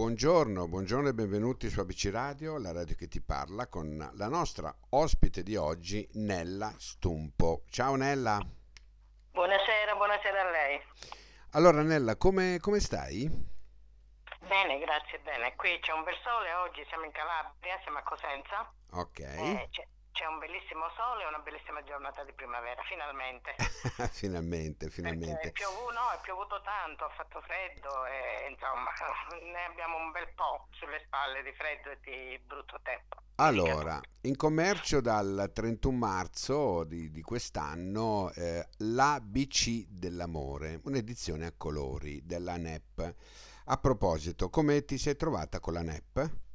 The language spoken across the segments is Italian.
Buongiorno, buongiorno e benvenuti su ABC Radio, la radio che ti parla, con la nostra ospite di oggi, Nella Stumpo. Ciao Nella. Buonasera, buonasera a lei. Allora Nella, come, come stai? Bene, grazie, bene. Qui c'è un bel sole, oggi siamo in Calabria, siamo a Cosenza. Ok. Eh, c'è, un bellissimo sole e una bellissima giornata di primavera, finalmente. finalmente, finalmente. È piovuto, no, è piovuto tanto, ha fatto freddo e insomma ne abbiamo un bel po' sulle spalle di freddo e di brutto tempo. Allora, in commercio dal 31 marzo di, di quest'anno eh, l'ABC dell'amore, un'edizione a colori della NEP. A proposito, come ti sei trovata con la NEP?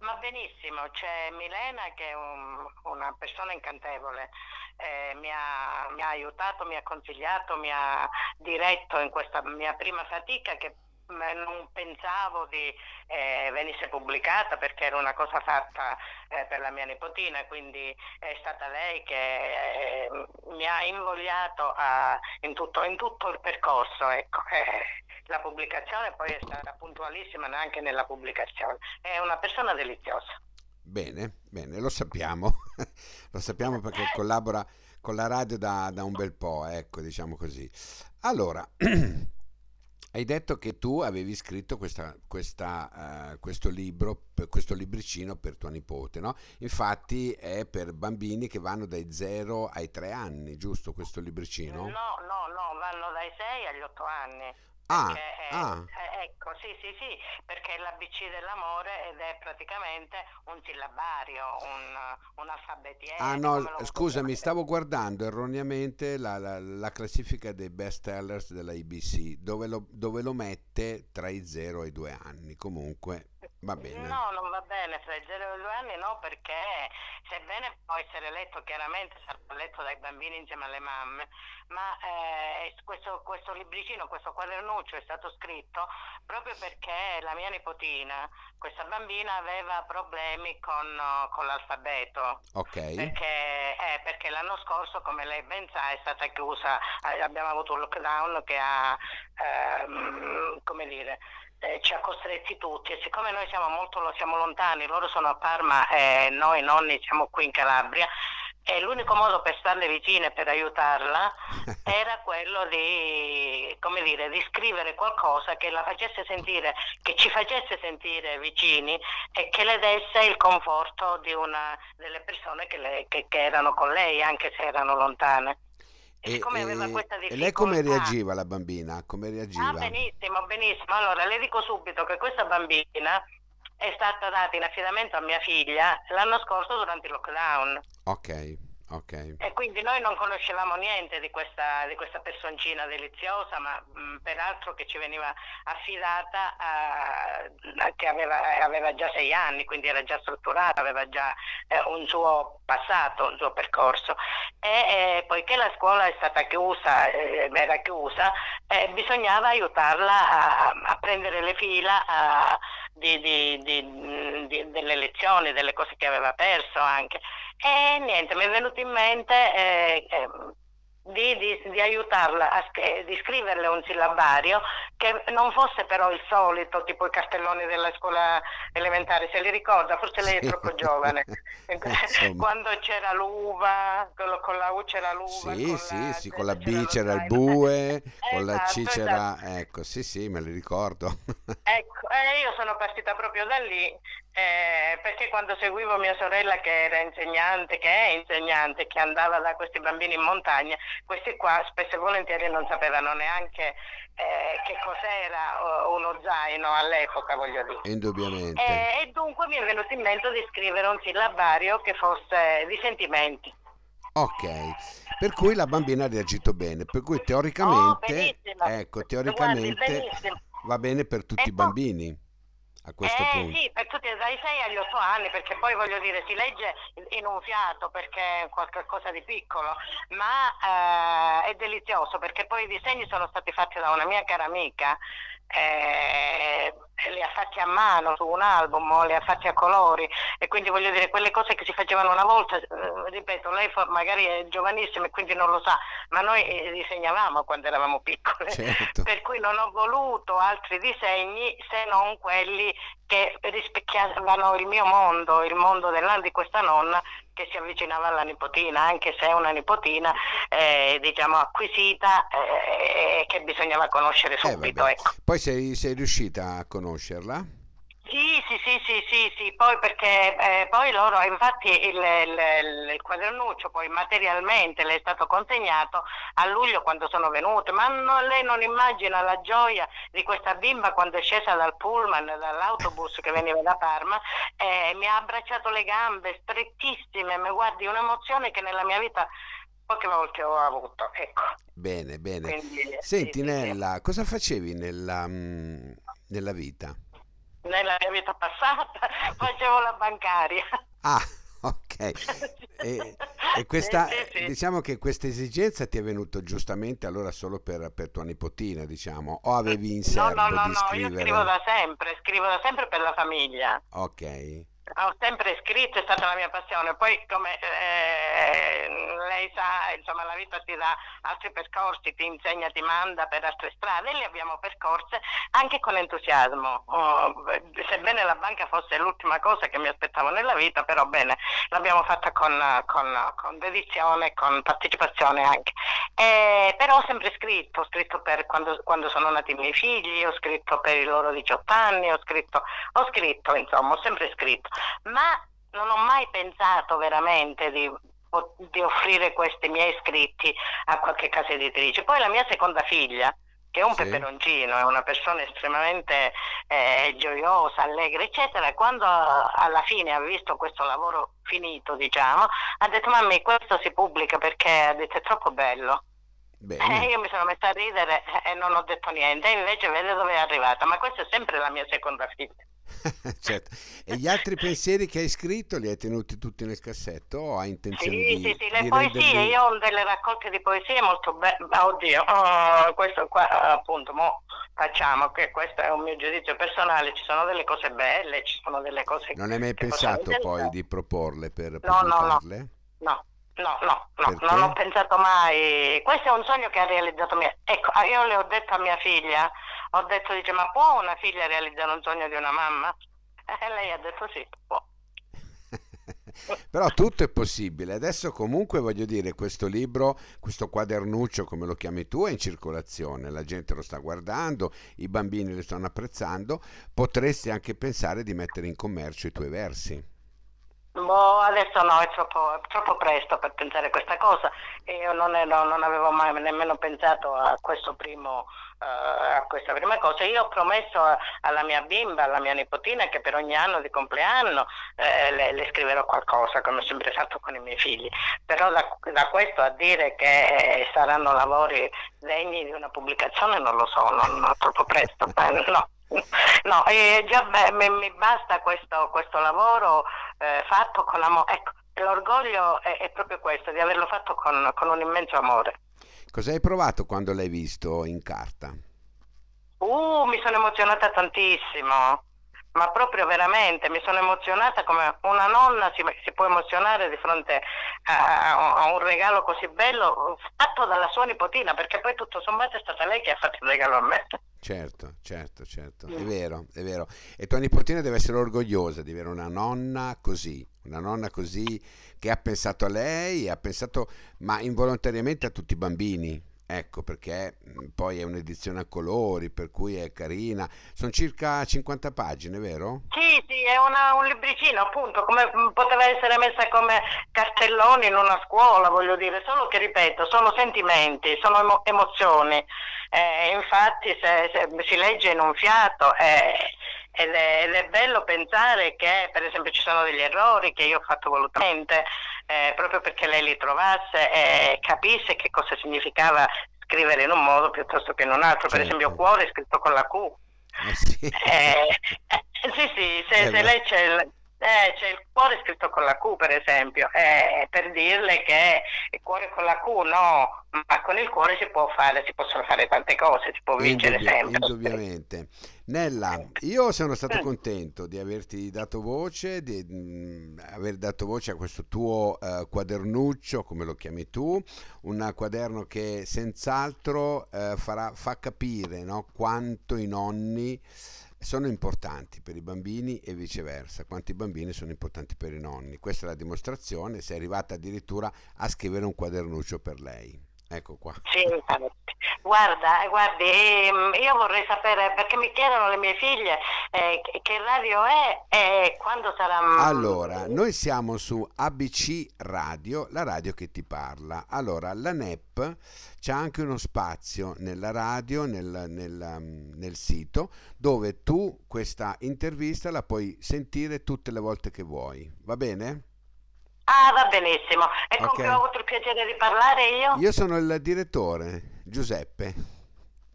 Ma benissimo, c'è Milena che è un- una persona incantevole, eh, mi, ha, mi ha aiutato, mi ha consigliato, mi ha diretto in questa mia prima fatica che non pensavo di eh, venisse pubblicata perché era una cosa fatta eh, per la mia nipotina, quindi è stata lei che eh, mi ha invogliato a- in, tutto, in tutto il percorso. Ecco. La pubblicazione poi è stata puntualissima anche nella pubblicazione. È una persona deliziosa. Bene, bene, lo sappiamo, lo sappiamo perché collabora con la radio da, da un bel po', ecco, diciamo così. Allora, hai detto che tu avevi scritto questa, questa, eh, questo libro, per- questo libricino per tua nipote, no? Infatti è per bambini che vanno dai 0 ai 3 anni, giusto questo libricino? No, no, no, vanno dai 6 agli 8 anni. Ah, è- ah. è- ecco, sì, sì, sì, perché è l'ABC dell'amore ed è praticamente un sillabario, un, un alfabetiere. Ah no, scusami, stavo guardando erroneamente la, la- la classifica dei best sellers della IBC, dove lo, dove lo mette tra i 0 e i 2 anni. Comunque, va bene. No, non va bene, fra i 0 e i 2 anni no, perché sebbene può essere letto, chiaramente sarà letto dai bambini insieme alle mamme, ma eh, questo, questo libricino, questo quadernuccio è stato scritto proprio perché la mia nipotina, questa bambina, aveva problemi con, eh, con l'alfabeto. Ok, Perché, eh, perché l'anno scorso, come lei ben sa, è stata chiusa, eh, abbiamo avuto un lockdown che ha, ehm, come dire, eh, ci ha costretti tutti e siccome noi siamo molto siamo lontani, loro sono a Parma e noi nonni siamo qui in Calabria, e l'unico modo per starle vicine per aiutarla era quello di, come dire, di scrivere qualcosa che la facesse sentire, che ci facesse sentire vicini e che le desse il conforto di una delle persone che, le- che- che erano con lei, anche se erano lontane. E, e, aveva e- e lei come reagiva la bambina? Come Ah, reagiva? benissimo, benissimo. Allora, le dico subito che questa bambina è stata data in affidamento a mia figlia l'anno scorso durante il lockdown. Ok, ok. E quindi noi non conoscevamo niente di questa, di questa personcina deliziosa, ma mh, peraltro che ci veniva affidata, a- che aveva, aveva già sei anni, quindi era già strutturata, aveva già eh, un suo passato, un suo percorso. E eh, poiché la scuola è stata chiusa, eh, era chiusa, eh, bisognava aiutarla a, a prendere le fila a- di- di- di- di- delle lezioni, delle cose che aveva perso anche. E niente, mi è venuto in mente eh, ehm, di, di- di aiutarla, a sc- di scriverle un sillabario che non fosse però il solito, tipo i cartelloni della scuola elementare, se li ricorda, forse lei è troppo giovane. Insomma. Quando c'era l'uva, con la U c'era l'uva, Sì, con sì, la sì, con la B c'era il bue, con la C Esatto, c'era... esatto. Ecco, sì, sì, me li ricordo. Ecco, eh, io sono partita proprio da lì eh, perché quando seguivo mia sorella che era insegnante, che è insegnante, che andava da questi bambini in montagna, questi qua spesso e volentieri non sapevano neanche eh, che cos'era uno zaino all'epoca, voglio dire. Indubbiamente. Eh, e dunque mi è venuto in mente di scrivere un sillabario che fosse di sentimenti. Ok, per cui la bambina ha reagito bene, per cui Oh, teoricamente, benissimo. ecco, Guardi, teoricamente benissimo. va bene per tutti E i poi- bambini a questo eh punto. sì, per tutti dai 6 agli 8 anni, perché poi voglio dire si legge in un fiato perché è qualcosa di piccolo, ma eh, è delizioso perché poi i disegni sono stati fatti da una mia cara amica eh, li ha fatti a mano su un album li ha fatti a colori e quindi voglio dire quelle cose che si facevano una volta, eh, ripeto, lei magari è giovanissima e quindi non lo sa, ma noi eh, disegnavamo quando eravamo piccole, certo. per cui non ho voluto altri disegni se non quelli che rispecchiavano il mio mondo, il mondo di questa nonna che si avvicinava alla nipotina, anche se è una nipotina eh, diciamo acquisita e eh, che bisognava conoscere eh, subito. Eh, ecco. Poi sei, sei riuscita a conoscerla? Sì, sì, sì, sì, poi perché eh, poi loro, infatti il, il, il, quadernuccio poi materialmente le è stato consegnato a luglio quando sono venute, ma no, lei non immagina la gioia di questa bimba quando è scesa dal pullman, dall'autobus che veniva da Parma, eh, mi ha abbracciato le gambe strettissime, mi guardi un'emozione che nella mia vita poche volte ho avuto, ecco. Bene, bene. Quindi, Senti sì, Nella, sì. cosa facevi nella, mm, nella vita? Nella mia vita passata facevo la bancaria. Ah, ok. E, e questa, sì, sì, sì. diciamo che questa esigenza ti è venuta giustamente allora solo per, per tua nipotina, diciamo, o avevi in serbo no, no, no, no, io scrivo da sempre, scrivo da sempre per la famiglia. Ok ho sempre scritto, è stata la mia passione. Poi, come eh, lei sa, insomma, la vita ti dà altri percorsi, ti insegna, ti manda per altre strade e le abbiamo percorse anche con entusiasmo. Oh, sebbene la banca fosse l'ultima cosa che mi aspettavo nella vita, però bene, l'abbiamo fatta con, con, con dedizione, con partecipazione anche. Eh, però ho sempre scritto, ho scritto per quando, quando sono nati i miei figli, ho scritto per i loro 18 anni, ho scritto, ho scritto, insomma, ho sempre scritto ma non ho mai pensato veramente di, di offrire questi miei scritti a qualche casa editrice. Poi la mia seconda figlia, che è un sì. peperoncino, è una persona estremamente eh, gioiosa, allegra, eccetera, quando alla fine ha visto questo lavoro finito, diciamo, ha detto mamma questo si pubblica perché ha detto è troppo bello. Eh, io mi sono messa a ridere e non ho detto niente, invece vede dove è arrivata, ma questa è sempre la mia seconda figlia. certo. E gli altri pensieri che hai scritto li hai tenuti tutti nel cassetto o hai intenzione sì, di Sì, sì, le poesie, renderli... io ho delle raccolte di poesie molto belle, oddio, oh, questo qua appunto, mo facciamo che questo è un mio giudizio personale, ci sono delle cose belle, ci sono delle cose... Non hai mai pensato poi di proporle per no, pubblicarle? No, no, no. No, no, no, non ho pensato mai. Questo è un sogno che ha realizzato mia. Ecco, io le ho detto a mia figlia ho detto, dice, ma può una figlia realizzare un sogno di una mamma? E lei ha detto sì, può. Però tutto è possibile. Adesso comunque voglio dire, questo libro, questo quadernuccio come lo chiami tu, è in circolazione, la gente lo sta guardando, i bambini lo stanno apprezzando, potresti anche pensare di mettere in commercio i tuoi versi. Boh, adesso no, è troppo, troppo, presto per pensare a questa cosa io non, ero, non avevo mai nemmeno pensato a, primo, uh, a questa prima cosa. Io ho promesso alla mia bimba, alla mia nipotina, che per ogni anno di compleanno eh, le, le, scriverò qualcosa, come ho sempre fatto con i miei figli. Però da, da questo a dire che saranno lavori degni di una pubblicazione non lo so, non, non troppo presto, no. No, eh, già beh, mi, mi, basta questo, questo lavoro eh, fatto con amore. Ecco, l'orgoglio è, è, proprio questo, di averlo fatto con, con un immenso amore. Cosa hai provato quando l'hai visto in carta? Uh, mi sono emozionata tantissimo ma proprio veramente mi sono emozionata come una nonna si, si può emozionare di fronte a, a, un regalo così bello fatto dalla sua nipotina, perché poi tutto sommato è stata lei che ha fatto il regalo a me. Certo, certo, certo, mm. è vero, è vero. E tua nipotina deve essere orgogliosa di avere una nonna così, una nonna così che ha pensato a lei, ha pensato, ma involontariamente a tutti i bambini Ecco perché mm, poi è un'edizione a colori, per cui è carina. Sono circa 50 pagine, vero? Sì, sì, è una, un libricino appunto, come mm, poteva essere messa come cartelloni in una scuola, voglio dire, solo che ripeto, sono sentimenti, sono emo- emozioni. Eh, infatti se, se, si legge in un fiato eh, ed, è, ed, è, bello pensare che per esempio ci sono degli errori che io ho fatto volutamente eh, proprio perché lei li trovasse e capisse che cosa significava scrivere in un modo piuttosto che in un altro. Certo. Per esempio cuore è scritto con la Q. Eh sì. Eh, eh, sì, sì, se, se lei c'è Eh, c'è il cuore scritto con la Q, per esempio, eh, per dirle che il cuore con la Q no, ma con il cuore si può fare, si possono fare tante cose, si può vincere Indubbia- sempre. indubbiamente. Nella, io sono stato contento di averti dato voce, di mm, aver dato voce a questo tuo eh, quadernuccio, come lo chiami tu, un quaderno che senz'altro eh, farà, fa capire, no, quanto i nonni sono importanti per i bambini e viceversa, quanto i bambini sono importanti per i nonni. Questa è la dimostrazione, sei arrivata addirittura a scrivere un quadernuccio per lei. Ecco qua. Sì. Guarda, eh, guardi, ehm, io vorrei sapere, perché mi chiedono le mie figlie eh, che radio è e quando sarà... mm, Allora, noi siamo su ABC Radio, la radio che ti parla. Allora, la NEP c'è anche uno spazio nella radio, nel, nel, um, nel sito, dove tu questa intervista la puoi sentire tutte le volte che vuoi. Va bene? Ah, va benissimo. E con chi ho avuto il piacere di parlare io? Io sono il direttore, Giuseppe.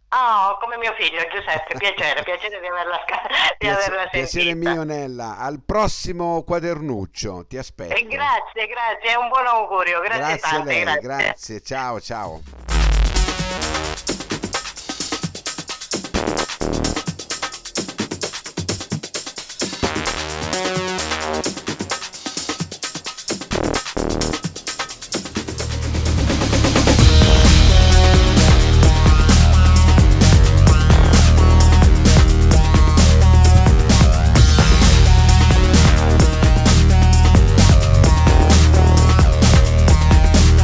Ah, come mio figlio Giuseppe, piacere, piacere di averla, di averla piacere sentita. mio, Nella. Al prossimo quadernuccio, ti aspetto. E grazie, grazie, è un buon augurio, grazie, Grazie a tante, lei, grazie. grazie. Ciao, ciao.